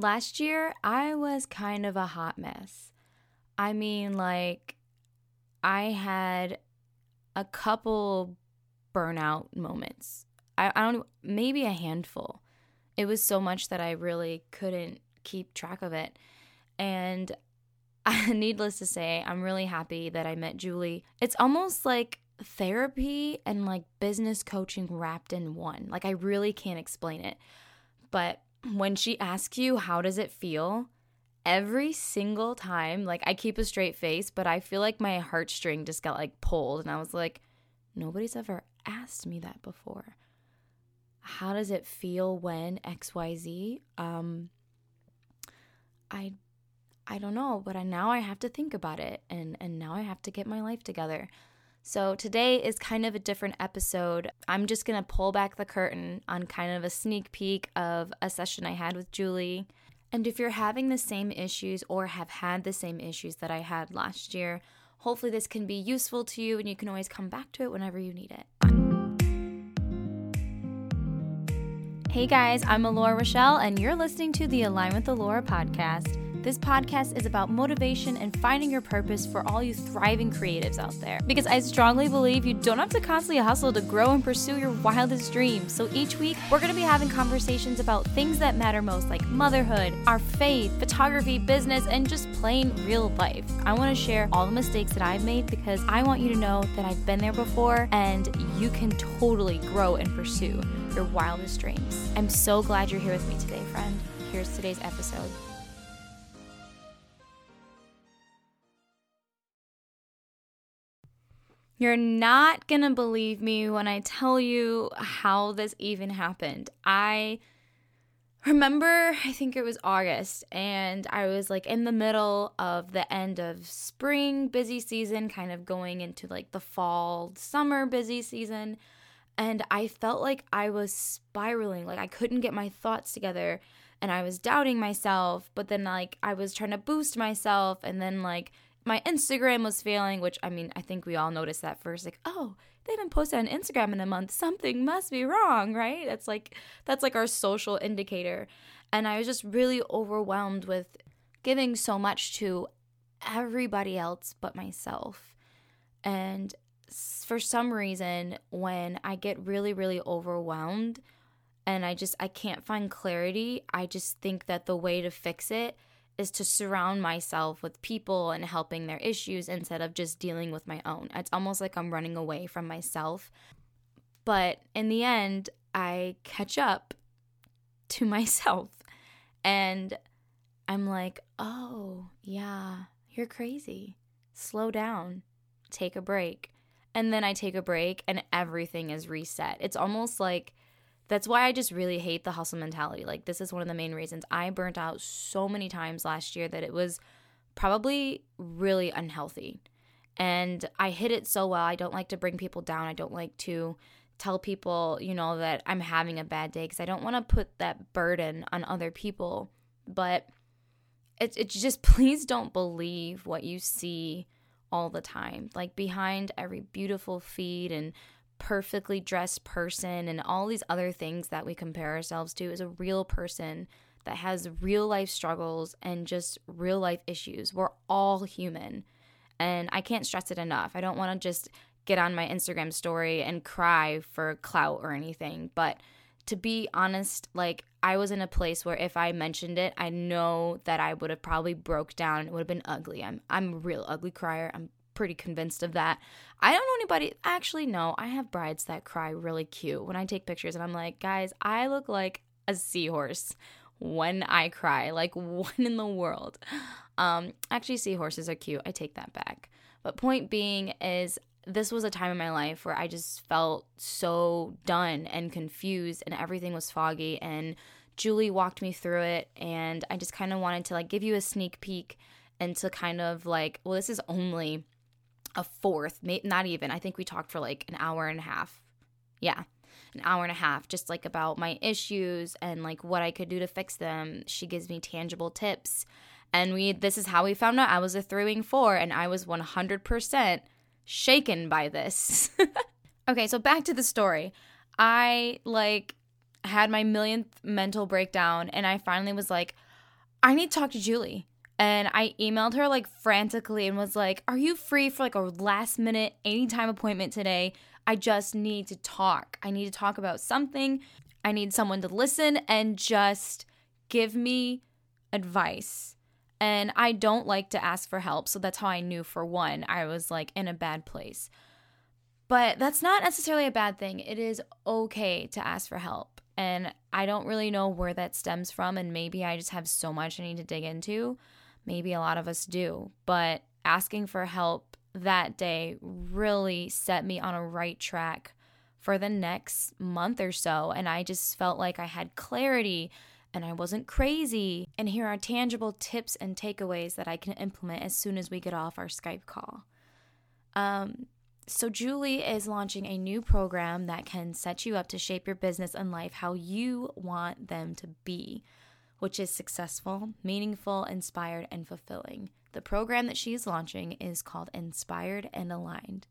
last year I was kind of a hot mess. I mean, like, I had a couple burnout moments. I, I don't, maybe a handful. It was so much that I really couldn't keep track of it. And needless to say, I'm really happy that I met Julie. It's almost like therapy and like business coaching wrapped in one. Like, I really can't explain it. But when she asks you, how does it feel? Every single time, like I keep a straight face, but I feel like my heartstring just got like pulled. And I was like, nobody's ever asked me that before. How does it feel when XYZ? Um, I I don't know, but I, now I have to think about it and and now I have to get my life together. So today is kind of a different episode. I'm just going to pull back the curtain on kind of a sneak peek of a session I had with Julie. And if you're having the same issues or have had the same issues that I had last year, hopefully this can be useful to you and you can always come back to it whenever you need it. Hey guys, I'm Alora Rachelle, and you're listening to the Align with Alora podcast. This podcast is about motivation and finding your purpose for all you thriving creatives out there. Because I strongly believe you don't have to constantly hustle to grow and pursue your wildest dreams. So each week, we're going to be having conversations about things that matter most, like motherhood, our faith, photography, business, and just plain real life. I want to share all the mistakes that I've made because I want you to know that I've been there before and you can totally grow and pursue your wildest dreams. I'm so glad you're here with me today, friend. Here's today's episode. You're not going to believe me when I tell you how this even happened. I remember, I think it was August, and I was like in the middle of the end of spring busy season, kind of going into like the fall, summer busy season. And I felt like I was spiraling, like I couldn't get my thoughts together and I was doubting myself, but then like I was trying to boost myself and then like my Instagram was failing, which I mean, I think we all noticed that first. Like, oh, they haven't posted on Instagram in a month. Something must be wrong, right? That's like that's like our social indicator. And I was just really overwhelmed with giving so much to everybody else but myself. And for some reason, when I get really, really overwhelmed and I just I can't find clarity, I just think that the way to fix it is to surround myself with people and helping their issues instead of just dealing with my own. It's almost like I'm running away from myself. But in the end, I catch up to myself and I'm like, oh, yeah, you're crazy. Slow down, take a break. And then I take a break and everything is reset. It's almost like that's why I just really hate the hustle mentality. Like, this is one of the main reasons I burnt out so many times last year that it was probably really unhealthy. And I hit it so well. I don't like to bring people down. I don't like to tell people, you know, that I'm having a bad day because I don't want to put that burden on other people. But it's just please don't believe what you see all the time. Like behind every beautiful feed and perfectly dressed person and all these other things that we compare ourselves to is a real person that has real life struggles and just real life issues. We're all human. And I can't stress it enough. I don't want to just get on my Instagram story and cry for clout or anything, but to be honest, like I was in a place where if I mentioned it, I know that I would have probably broke down. It would have been ugly. I'm I'm a real ugly crier. I'm pretty convinced of that. I don't know anybody. Actually, no, I have brides that cry really cute when I take pictures, and I'm like, guys, I look like a seahorse when I cry. Like, what in the world? Um, actually, seahorses are cute. I take that back. But point being is, this was a time in my life where I just felt so done and confused, and everything was foggy. And Julie walked me through it, and I just kind of wanted to like give you a sneak peek into kind of like, well, this is only a fourth, not even. I think we talked for like an hour and a half. Yeah, an hour and a half, just like about my issues and like what I could do to fix them. She gives me tangible tips. And we, this is how we found out I was a three throwing four and I was 100% shaken by this. okay, so back to the story. I like had my millionth mental breakdown and I finally was like, I need to talk to Julie. And I emailed her like frantically and was like, Are you free for like a last minute, anytime appointment today? I just need to talk. I need to talk about something. I need someone to listen and just give me advice. And I don't like to ask for help. So that's how I knew, for one, I was like in a bad place. But that's not necessarily a bad thing. It is okay to ask for help. And I don't really know where that stems from. And maybe I just have so much I need to dig into. Maybe a lot of us do. But asking for help that day really set me on a right track for the next month or so. And I just felt like I had clarity and I wasn't crazy. And here are tangible tips and takeaways that I can implement as soon as we get off our Skype call. Um, so, Julie is launching a new program that can set you up to shape your business and life how you want them to be, which is successful, meaningful, inspired, and fulfilling. The program that she is launching is called Inspired and Aligned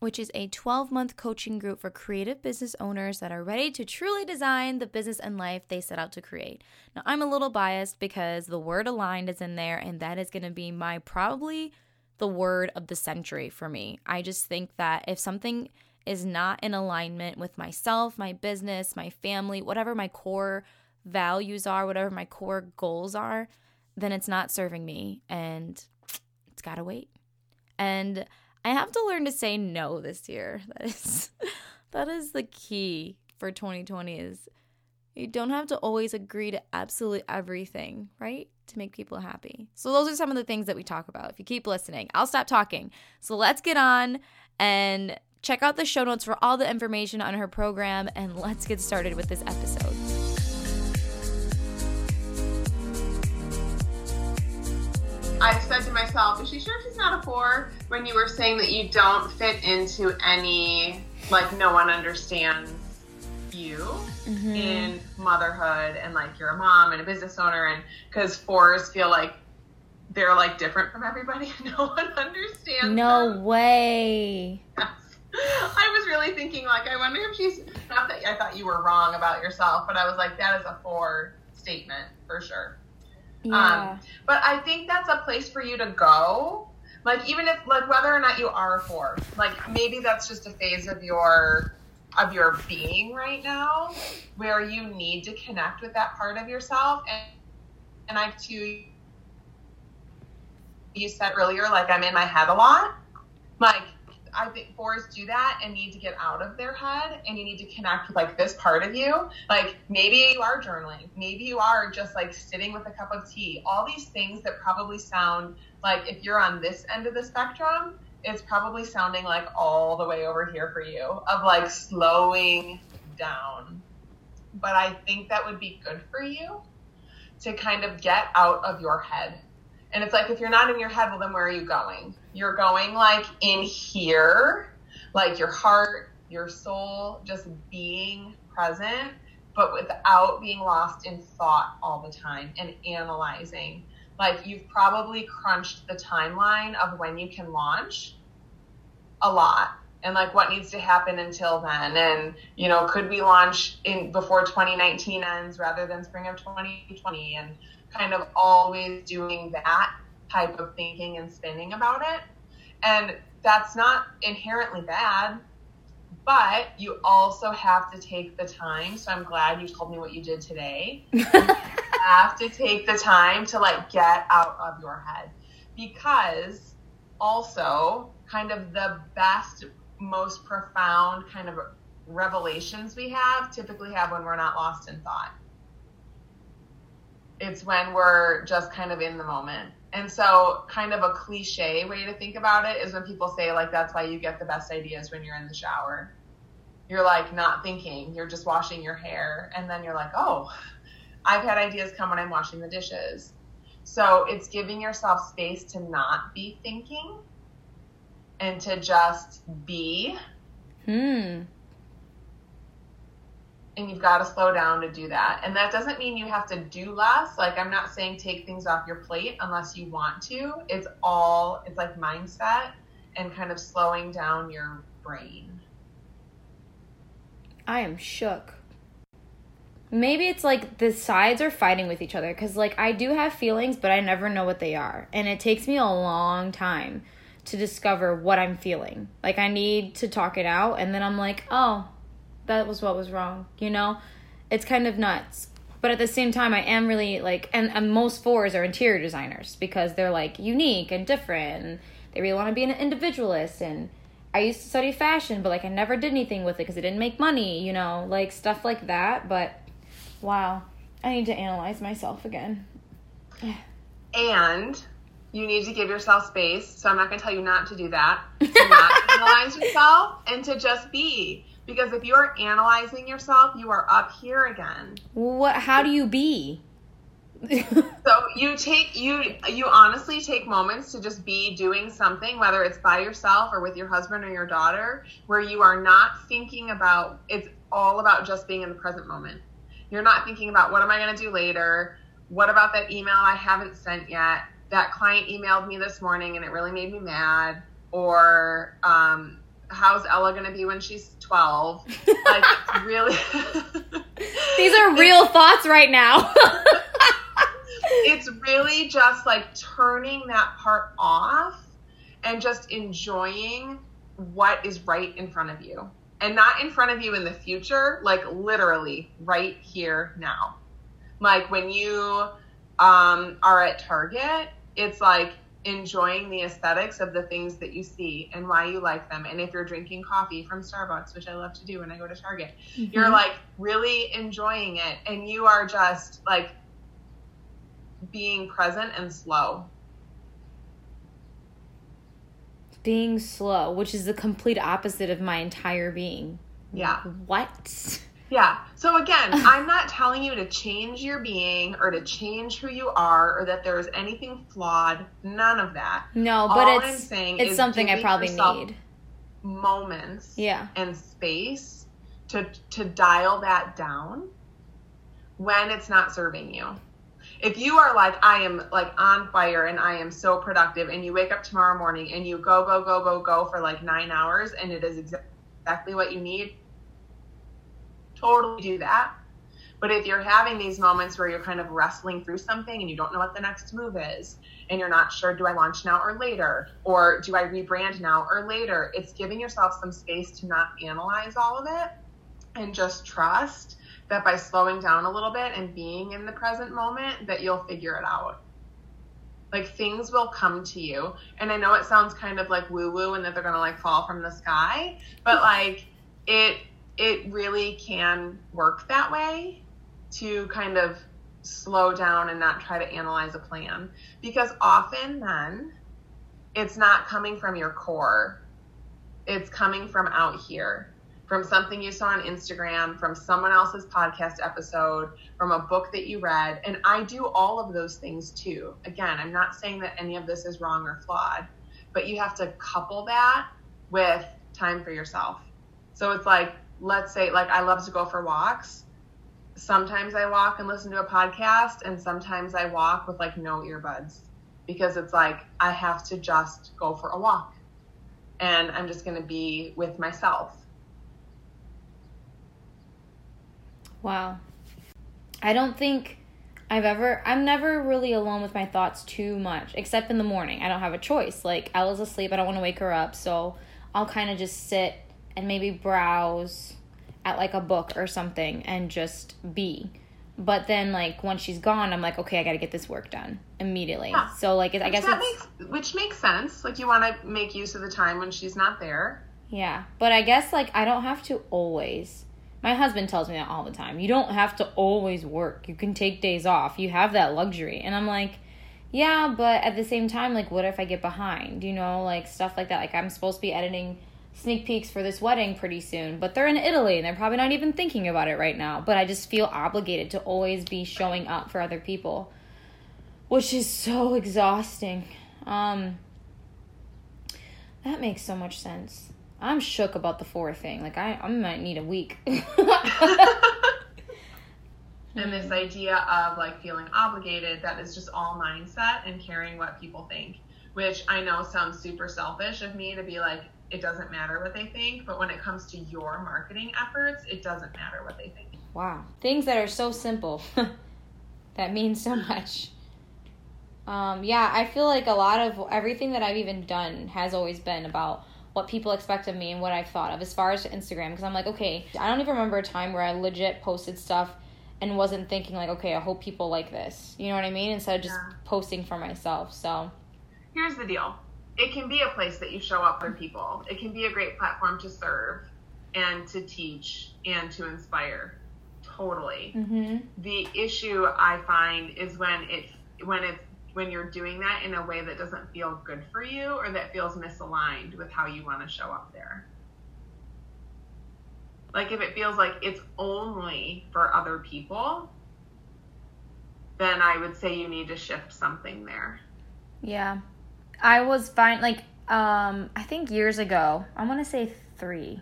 which is a 12 month coaching group for creative business owners that are ready to truly design the business and life they set out to create. Now, I'm a little biased because the word aligned is in there, and that is going to be my probably the word of the century for me. I just think that if something is not in alignment with myself, my business, my family, whatever my core values are, whatever my core goals are, then it's not serving me and it's got to wait. And I have to learn to say no this year. That is that is the key for 2020 is you don't have to always agree to absolutely everything, right? To make people happy. So those are some of the things that we talk about. If you keep listening, I'll stop talking. So let's get on and check out the show notes for all the information on her program and let's get started with this episode. I said to myself, is she sure she's not a four? When you were saying that you don't fit into any, like, no one understands you mm-hmm. in motherhood and like you're a mom and a business owner and because fours feel like they're like different from everybody no one understands no them. way yes. i was really thinking like i wonder if she's not that i thought you were wrong about yourself but i was like that is a four statement for sure yeah. Um, but I think that's a place for you to go. Like even if like whether or not you are a four, like maybe that's just a phase of your of your being right now where you need to connect with that part of yourself and and I too you said earlier like I'm in my head a lot. Like I think fours do that and need to get out of their head and you need to connect with like this part of you. Like maybe you are journaling, maybe you are just like sitting with a cup of tea. All these things that probably sound like if you're on this end of the spectrum, it's probably sounding like all the way over here for you of like slowing down. But I think that would be good for you to kind of get out of your head and it's like, if you're not in your head, well, then where are you going? You're going like in here, like your heart, your soul, just being present, but without being lost in thought all the time and analyzing. Like you've probably crunched the timeline of when you can launch a lot and like what needs to happen until then and you know could we launch in before 2019 ends rather than spring of 2020 and kind of always doing that type of thinking and spinning about it. And that's not inherently bad, but you also have to take the time. So I'm glad you told me what you did today. you have to take the time to like get out of your head because also kind of the best, most profound kind of revelations we have typically have when we're not lost in thought it's when we're just kind of in the moment. And so, kind of a cliche way to think about it is when people say, like, that's why you get the best ideas when you're in the shower. You're like not thinking, you're just washing your hair. And then you're like, oh, I've had ideas come when I'm washing the dishes. So, it's giving yourself space to not be thinking and to just be. Hmm and you've got to slow down to do that. And that doesn't mean you have to do less. Like I'm not saying take things off your plate unless you want to. It's all it's like mindset and kind of slowing down your brain. I am shook. maybe it's like the sides are fighting with each other because like i do have feelings but i never know what they are and it takes me a long time to discover what i'm feeling like i need to talk it out and then i'm like oh that was what was wrong you know it's kind of nuts but at the same time i am really like and, and most fours are interior designers because they're like unique and different and they really want to be an individualist and i used to study fashion but like i never did anything with it because it didn't make money you know like stuff like that but Wow. I need to analyze myself again. and you need to give yourself space. So I'm not going to tell you not to do that. To not analyze yourself and to just be. Because if you are analyzing yourself, you are up here again. What? How do you be? so you take you you honestly take moments to just be doing something whether it's by yourself or with your husband or your daughter where you are not thinking about it's all about just being in the present moment you're not thinking about what am I going to do later? What about that email I haven't sent yet? That client emailed me this morning and it really made me mad. Or um, how's Ella going to be when she's 12? Like, really. These are real thoughts right now. it's really just like turning that part off and just enjoying what is right in front of you and not in front of you in the future, like literally right here now. Like when you um, are at Target, it's like enjoying the aesthetics of the things that you see and why you like them. And if you're drinking coffee from Starbucks, which I love to do when I go to Target, mm-hmm. you're like really enjoying it and you are just like being present and slow being slow, which is the complete opposite of my entire being. Yeah. What? Yeah. So again, I'm not telling you to change your being or to change who you are or that there is anything flawed. None of that. No, but All it's it's something I probably need. Moments. Yeah. And space to to dial that down when it's not serving you if you are like i am like on fire and i am so productive and you wake up tomorrow morning and you go go go go go for like nine hours and it is exactly what you need totally do that. But if you're having these moments where you're kind of wrestling through something and you don't know what the next move is and you're not sure do i launch now or later? Or do i rebrand now or later? It's giving yourself some space to not analyze all of it and just trust that by slowing down a little bit and being in the present moment that you'll figure it out. Like things will come to you. And i know it sounds kind of like woo woo and that they're going to like fall from the sky but like it it really can work that way to kind of slow down and not try to analyze a plan because often then it's not coming from your core it's coming from out here from something you saw on Instagram, from someone else's podcast episode, from a book that you read. And I do all of those things too. Again, I'm not saying that any of this is wrong or flawed, but you have to couple that with time for yourself. So it's like, let's say, like, I love to go for walks. Sometimes I walk and listen to a podcast, and sometimes I walk with like no earbuds because it's like I have to just go for a walk and I'm just going to be with myself Wow. I don't think I've ever I'm never really alone with my thoughts too much, except in the morning. I don't have a choice. Like Ella's asleep, I don't want to wake her up, so I'll kind of just sit and maybe browse at like a book or something and just be. But then like once she's gone, I'm like, okay, I got to get this work done immediately. Yeah. So like I guess that makes which makes sense. Like you want to make use of the time when she's not there. Yeah, but I guess like I don't have to always my husband tells me that all the time. You don't have to always work. You can take days off. You have that luxury. And I'm like, yeah, but at the same time, like, what if I get behind? You know, like stuff like that. Like, I'm supposed to be editing sneak peeks for this wedding pretty soon, but they're in Italy and they're probably not even thinking about it right now. But I just feel obligated to always be showing up for other people, which is so exhausting. Um, that makes so much sense. I'm shook about the four thing. Like I, I might need a week. and this idea of like feeling obligated, that is just all mindset and caring what people think. Which I know sounds super selfish of me to be like, it doesn't matter what they think, but when it comes to your marketing efforts, it doesn't matter what they think. wow. Things that are so simple that mean so much. Um, yeah, I feel like a lot of everything that I've even done has always been about what people expect of me and what I've thought of as far as Instagram. Because I'm like, okay, I don't even remember a time where I legit posted stuff and wasn't thinking like, okay, I hope people like this. You know what I mean? Instead of just yeah. posting for myself. So here's the deal. It can be a place that you show up for people. It can be a great platform to serve and to teach and to inspire. Totally. Mm-hmm. The issue I find is when it when it's when you're doing that in a way that doesn't feel good for you or that feels misaligned with how you want to show up there. Like if it feels like it's only for other people, then I would say you need to shift something there. Yeah. I was fine like um I think years ago, I want to say 3.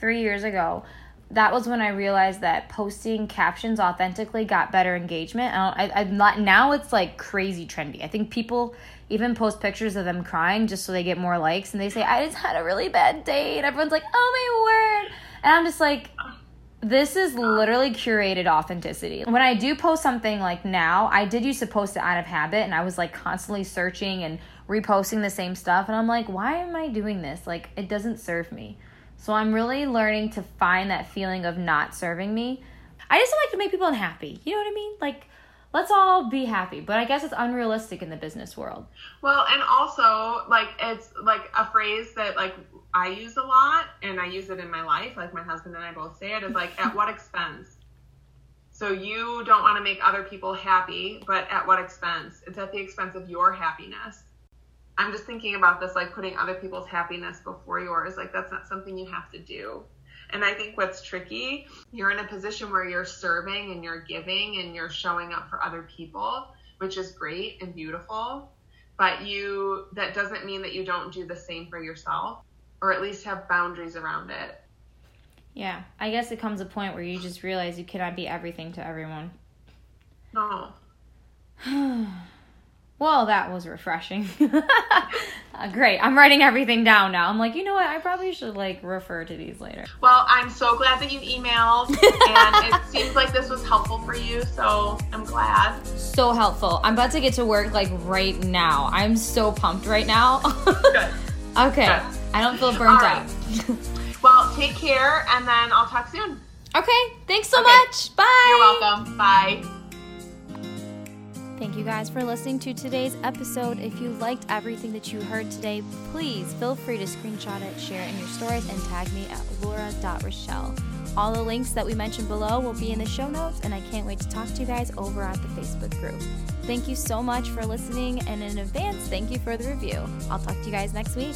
3 years ago, that was when I realized that posting captions authentically got better engagement. I, I, am not now. It's like crazy trendy. I think people even post pictures of them crying just so they get more likes, and they say I just had a really bad day, and everyone's like, "Oh my word!" And I'm just like, this is literally curated authenticity. When I do post something like now, I did used to post it out of habit, and I was like constantly searching and reposting the same stuff, and I'm like, why am I doing this? Like, it doesn't serve me. So I'm really learning to find that feeling of not serving me. I just like to make people unhappy. You know what I mean? Like, let's all be happy. But I guess it's unrealistic in the business world. Well, and also, like, it's like a phrase that, like, I use a lot and I use it in my life. Like, my husband and I both say it is like, at what expense? So you don't want to make other people happy, but at what expense? It's at the expense of your happiness. I'm just thinking about this like putting other people's happiness before yours. Like that's not something you have to do. And I think what's tricky, you're in a position where you're serving and you're giving and you're showing up for other people, which is great and beautiful. But you that doesn't mean that you don't do the same for yourself or at least have boundaries around it. Yeah, I guess it comes a point where you just realize you cannot be everything to everyone. No. Well, that was refreshing. uh, great. I'm writing everything down now. I'm like, you know what? I probably should like refer to these later. Well, I'm so glad that you emailed, and it seems like this was helpful for you. So I'm glad. So helpful. I'm about to get to work like right now. I'm so pumped right now. Good. Okay. Good. I don't feel burnt right. out. well, take care, and then I'll talk soon. Okay. Thanks so okay. much. Bye. You're welcome. Bye. Thank you guys for listening to today's episode. If you liked everything that you heard today, please feel free to screenshot it, share it in your stories, and tag me at laura.rochelle. All the links that we mentioned below will be in the show notes, and I can't wait to talk to you guys over at the Facebook group. Thank you so much for listening, and in advance, thank you for the review. I'll talk to you guys next week.